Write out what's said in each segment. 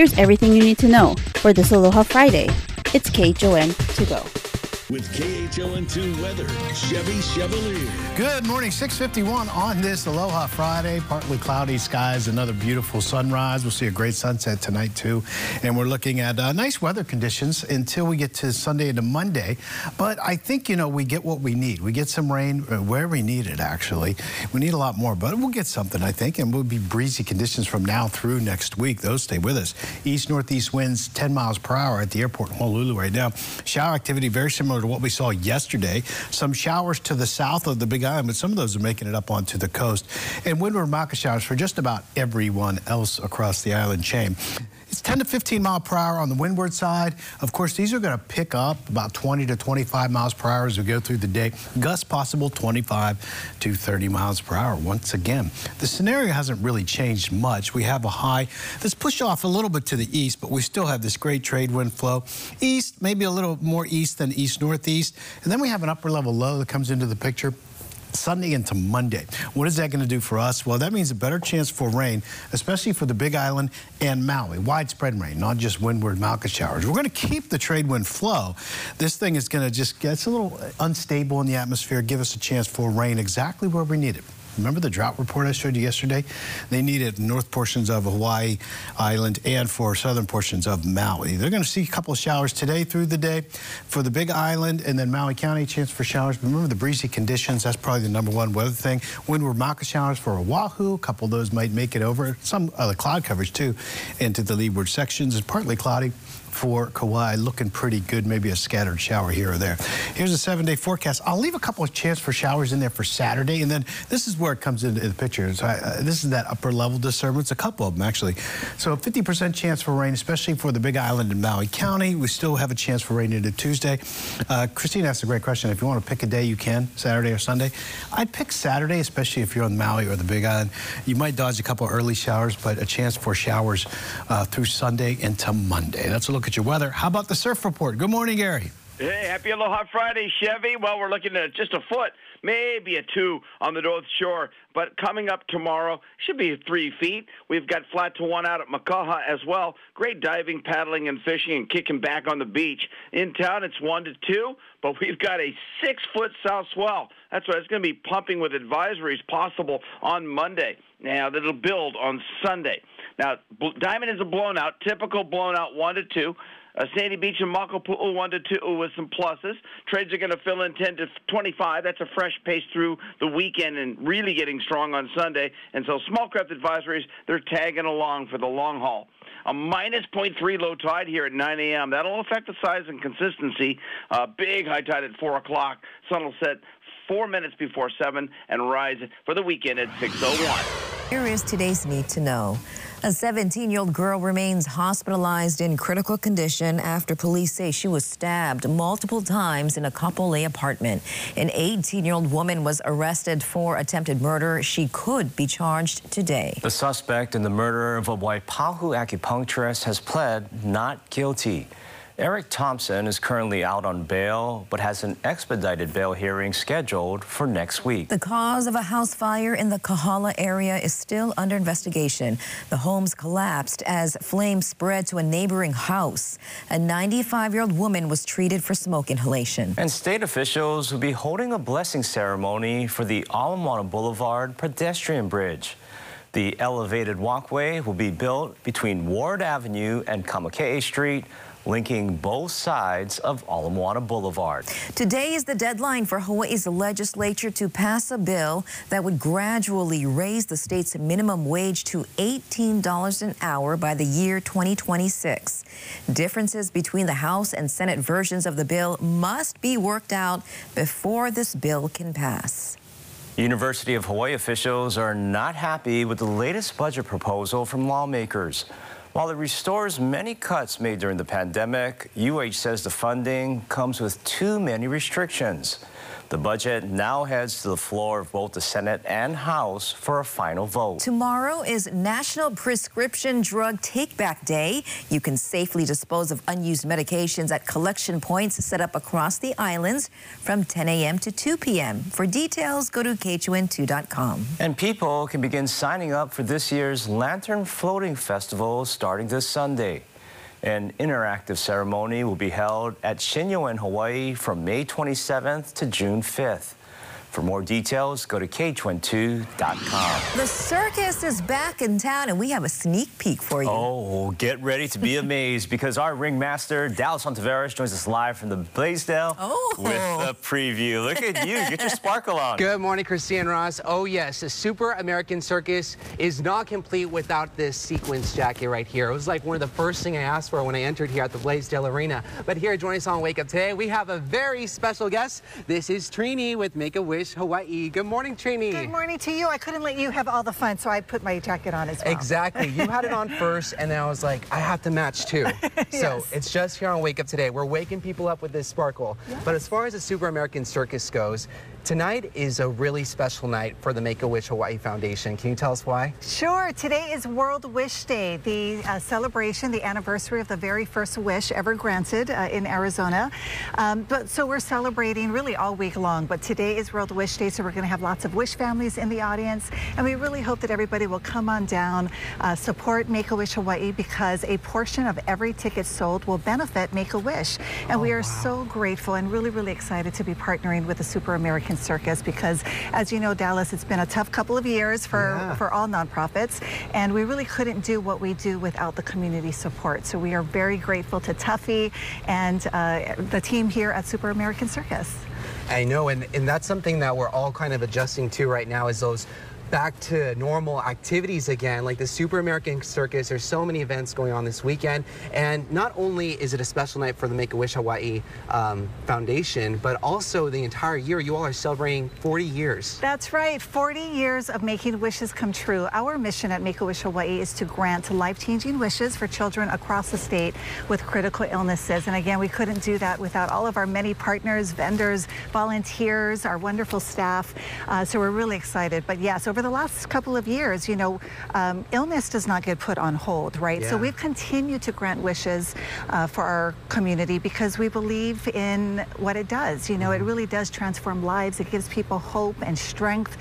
Here's everything you need to know for this Aloha Friday. It's KHON to go. With KHON2 weather, Chevy Chevalier. Good morning, 651 on this Aloha Friday. Partly cloudy skies, another beautiful sunrise. We'll see a great sunset tonight too. And we're looking at uh, nice weather conditions until we get to Sunday into Monday. But I think, you know, we get what we need. We get some rain uh, where we need it, actually. We need a lot more, but we'll get something, I think. And we'll be breezy conditions from now through next week. Those stay with us. East-northeast winds 10 miles per hour at the airport in Honolulu right now. Shower activity very similar to what we saw yesterday. Some showers to the south of the Big Island, but some of those are making it up onto the coast. And windward mauka showers for just about everyone else across the island chain. It's 10 to 15 mile per hour on the windward side. Of course, these are going to pick up about 20 to 25 miles per hour as we go through the day. Gusts possible 25 to 30 miles per hour once again. The scenario hasn't really changed much. We have a high that's pushed off a little bit to the east, but we still have this great trade wind flow. East, maybe a little more east than east-northeast. And then we have an upper level low that comes into the picture. Sunday into Monday. What is that going to do for us? Well, that means a better chance for rain, especially for the Big Island and Maui. Widespread rain, not just windward mauka showers. We're going to keep the trade wind flow. This thing is going to just get a little unstable in the atmosphere, give us a chance for rain exactly where we need it. Remember the drought report I showed you yesterday? They need it north portions of Hawaii Island and for southern portions of Maui. They're going to see a couple of showers today through the day for the Big Island and then Maui County, chance for showers. But remember the breezy conditions, that's probably the number one weather thing. Windward mauka showers for Oahu, a couple of those might make it over. Some other cloud coverage too into the leeward sections. It's partly cloudy for Kauai. Looking pretty good, maybe a scattered shower here or there. Here's a seven-day forecast. I'll leave a couple of chance for showers in there for Saturday, and then this is where it comes into the picture. So I, uh, this is that upper level disturbance, a couple of them actually. So 50% chance for rain, especially for the Big Island in Maui County. We still have a chance for rain into Tuesday. Uh, Christine asked a great question. If you want to pick a day, you can, Saturday or Sunday. I'd pick Saturday, especially if you're on Maui or the Big Island. You might dodge a couple early showers, but a chance for showers uh, through Sunday into Monday. That's a look at your weather. How about the surf report? Good morning, Gary. Hey, happy Aloha Friday, Chevy. Well, we're looking at just a foot, maybe a two on the North Shore. But coming up tomorrow should be three feet. We've got flat to one out at Makaha as well. Great diving, paddling, and fishing and kicking back on the beach. In town, it's one to two, but we've got a six foot south swell. That's why it's going to be pumping with advisories possible on Monday. Now, that'll build on Sunday. Now, Diamond is a blown out, typical blown out one to two. Uh, Sandy Beach and Makapu'u 1 to 2 with some pluses. Trades are going to fill in 10 to 25. That's a fresh pace through the weekend and really getting strong on Sunday. And so small craft advisories, they're tagging along for the long haul. A minus 0.3 low tide here at 9 a.m. That'll affect the size and consistency. Uh, big high tide at 4 o'clock. Sun will set four minutes before 7 and rise for the weekend at 6.01. Here is today's Need to Know. A 17-year-old girl remains hospitalized in critical condition after police say she was stabbed multiple times in a Kapolei apartment. An 18-year-old woman was arrested for attempted murder. She could be charged today. The suspect in the murder of a Waipahu acupuncturist has pled not guilty. Eric Thompson is currently out on bail, but has an expedited bail hearing scheduled for next week. The cause of a house fire in the Kahala area is still under investigation. The homes collapsed as flames spread to a neighboring house. A 95-year-old woman was treated for smoke inhalation. And state officials will be holding a blessing ceremony for the Ala Moana Boulevard pedestrian bridge. The elevated walkway will be built between Ward Avenue and Kamakee Street linking both sides of Ala Moana Boulevard. Today is the deadline for Hawaii's legislature to pass a bill that would gradually raise the state's minimum wage to $18 an hour by the year 2026. Differences between the House and Senate versions of the bill must be worked out before this bill can pass. University of Hawaii officials are not happy with the latest budget proposal from lawmakers. While it restores many cuts made during the pandemic, UH says the funding comes with too many restrictions. The budget now heads to the floor of both the Senate and House for a final vote. Tomorrow is National Prescription Drug Take Back Day. You can safely dispose of unused medications at collection points set up across the islands from 10 a.m. to 2 p.m. For details, go to KHON2.com. And people can begin signing up for this year's Lantern Floating Festival starting this Sunday. An interactive ceremony will be held at Shinnyo-en Hawaii from May 27th to June 5th. For more details, go to KHON2.com. The circus is back in town, and we have a sneak peek for you. Oh, get ready to be amazed because our ringmaster, Dallas Ontiveros, joins us live from the Blaisdell Oh. with a preview. Look at you, get your sparkle on. Good morning, Christine Ross. Oh, yes, the Super American Circus is not complete without this sequence jacket right here. It was like one of the first thing I asked for when I entered here at the Blaisdell Arena. But here, joining us on Wake Up today, we have a very special guest. This is Trini with Make-A-Wish Hawaii. Good morning, Trini. Good morning to you. I couldn't let you have all the fun, so I put my jacket on as well. Exactly. You had it on first, and then I was like, I have to match too. So Yes. it's just here on Wake Up Today. We're waking people up with this sparkle. But as far as the Super American Circus goes, tonight is a really special night for the Make a Wish Hawaii Foundation. Can you tell us why? Sure. Today is World Wish Day, the uh, celebration, the anniversary of the very first wish ever granted uh, in Arizona. Um, but so we're celebrating really all week long. But today is World Wish Day, so we're going to have lots of wish families in the audience, and we really hope that everybody will come on down, uh, support Make a Wish Hawaii because a portion of every ticket sold will benefit Make a Wish, and we are so grateful and really, really excited to be partnering with the Super American Circus because, as you know, Dallas, it's been a tough couple of years for, Yeah. for all nonprofits, and we really couldn't do what we do without the community support. So we are very grateful to Tuffy and uh, the team here at Super American Circus. I know, and, and that's something that we're all kind of adjusting to right now is those back to normal activities again, like the Super American Circus. There's so many events going on this weekend. And not only is it a special night for the Make-A-Wish Hawaii um, Foundation, but also the entire year, you all are celebrating 40 years. That's right, 40 years of making wishes come true. Our mission at Make-A-Wish Hawaii is to grant life-changing wishes for children across the state with critical illnesses. And again, we couldn't do that without all of our many partners, vendors, volunteers, our wonderful staff. Uh, so we're really excited. But yes, over the last couple of years, you know, um, illness does not get put on hold, right? So we've continued to grant wishes uh, for our community because we believe in what it does. You know, it really does transform lives. It gives people hope and strength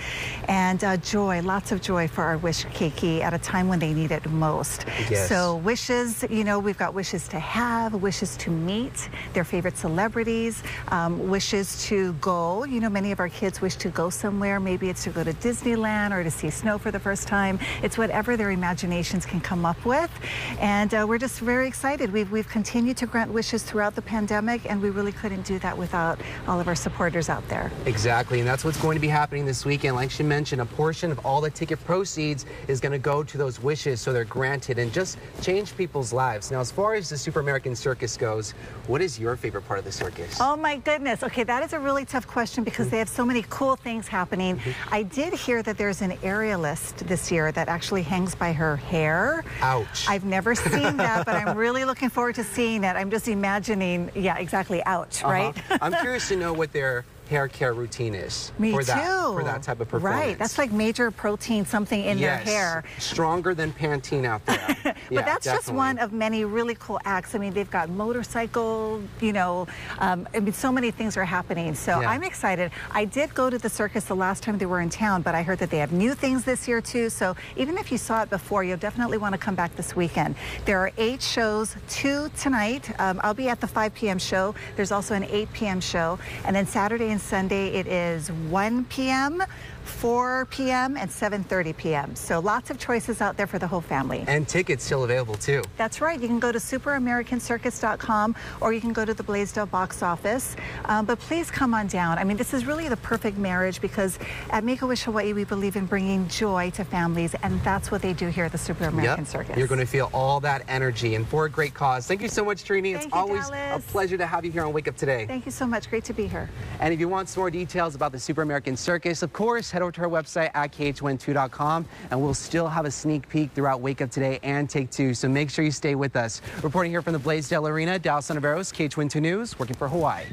and uh, joy, lots of joy for our wish keiki at a time when they need it most. Yes. So wishes, you know, we've got wishes to have, wishes to meet their favorite celebrities, um, wishes to go. You know, many of our kids wish to go somewhere. Maybe it's to go to Disneyland or to see snow for the first time. It's whatever their imaginations can come up with. And uh, we're just very excited. We've, we've continued to grant wishes throughout the pandemic, and we really couldn't do that without all of our supporters out there. Exactly, and that's what's going to be happening this weekend. Like she mentioned, a portion of all the ticket proceeds is going to go to those wishes so they're granted and just change people's lives. Now, as far as the Super American Circus goes, what is your favorite part of the circus? Oh my goodness. Okay, that is a really tough question because they have so many cool things happening. Mm-hmm. I did hear that there's an aerialist this year that actually hangs by her hair. Ouch. I've never seen that, but I'm really looking forward to seeing it. I'm just imagining, yeah, exactly, ouch, right? Uh-huh. I'm curious to know what their hair care routine is Me for too. that for that type of performance. Right, that's like major protein something in yes. their hair. Stronger than Pantene out there. But Yeah, that's just one of many really cool acts. I mean, they've got motorcycle, you know, um, I mean, so many things are happening. So Yeah. I'm excited. I did go to the circus the last time they were in town, but I heard that they have new things this year too. So even if you saw it before, you'll definitely want to come back this weekend. There are eight shows, two tonight. Um, I'll be at the 5 p.m. show. There's also an 8 p.m. show. And then Saturday and Sunday, it is 1 p.m., 4 p.m., and 7.30 p.m. So lots of choices out there for the whole family. And tickets still available too. That's right. You can go to superamericancircus.com or you can go to the Blaisdell box office. Um, but please come on down. I mean, this is really the perfect marriage because at Make-A-Wish Hawaii, we believe in bringing joy to families, and that's what they do here at the Super American Yep. Circus. You're going to feel all that energy and for a great cause. Thank you so much, Trini. it's Thank you, always Dallas. a pleasure to have you here on Wake Up Today. Thank you so much. Great to be here. And if you want some more details about the Super American Circus, of course, head over to our website at KHON2.com and we'll still have a sneak peek throughout Wake Up Today and Take Two. So make sure you stay with us. Reporting here from the Blaisdell Arena, Dallas Ontiveros, KH12 News, working for Hawaii.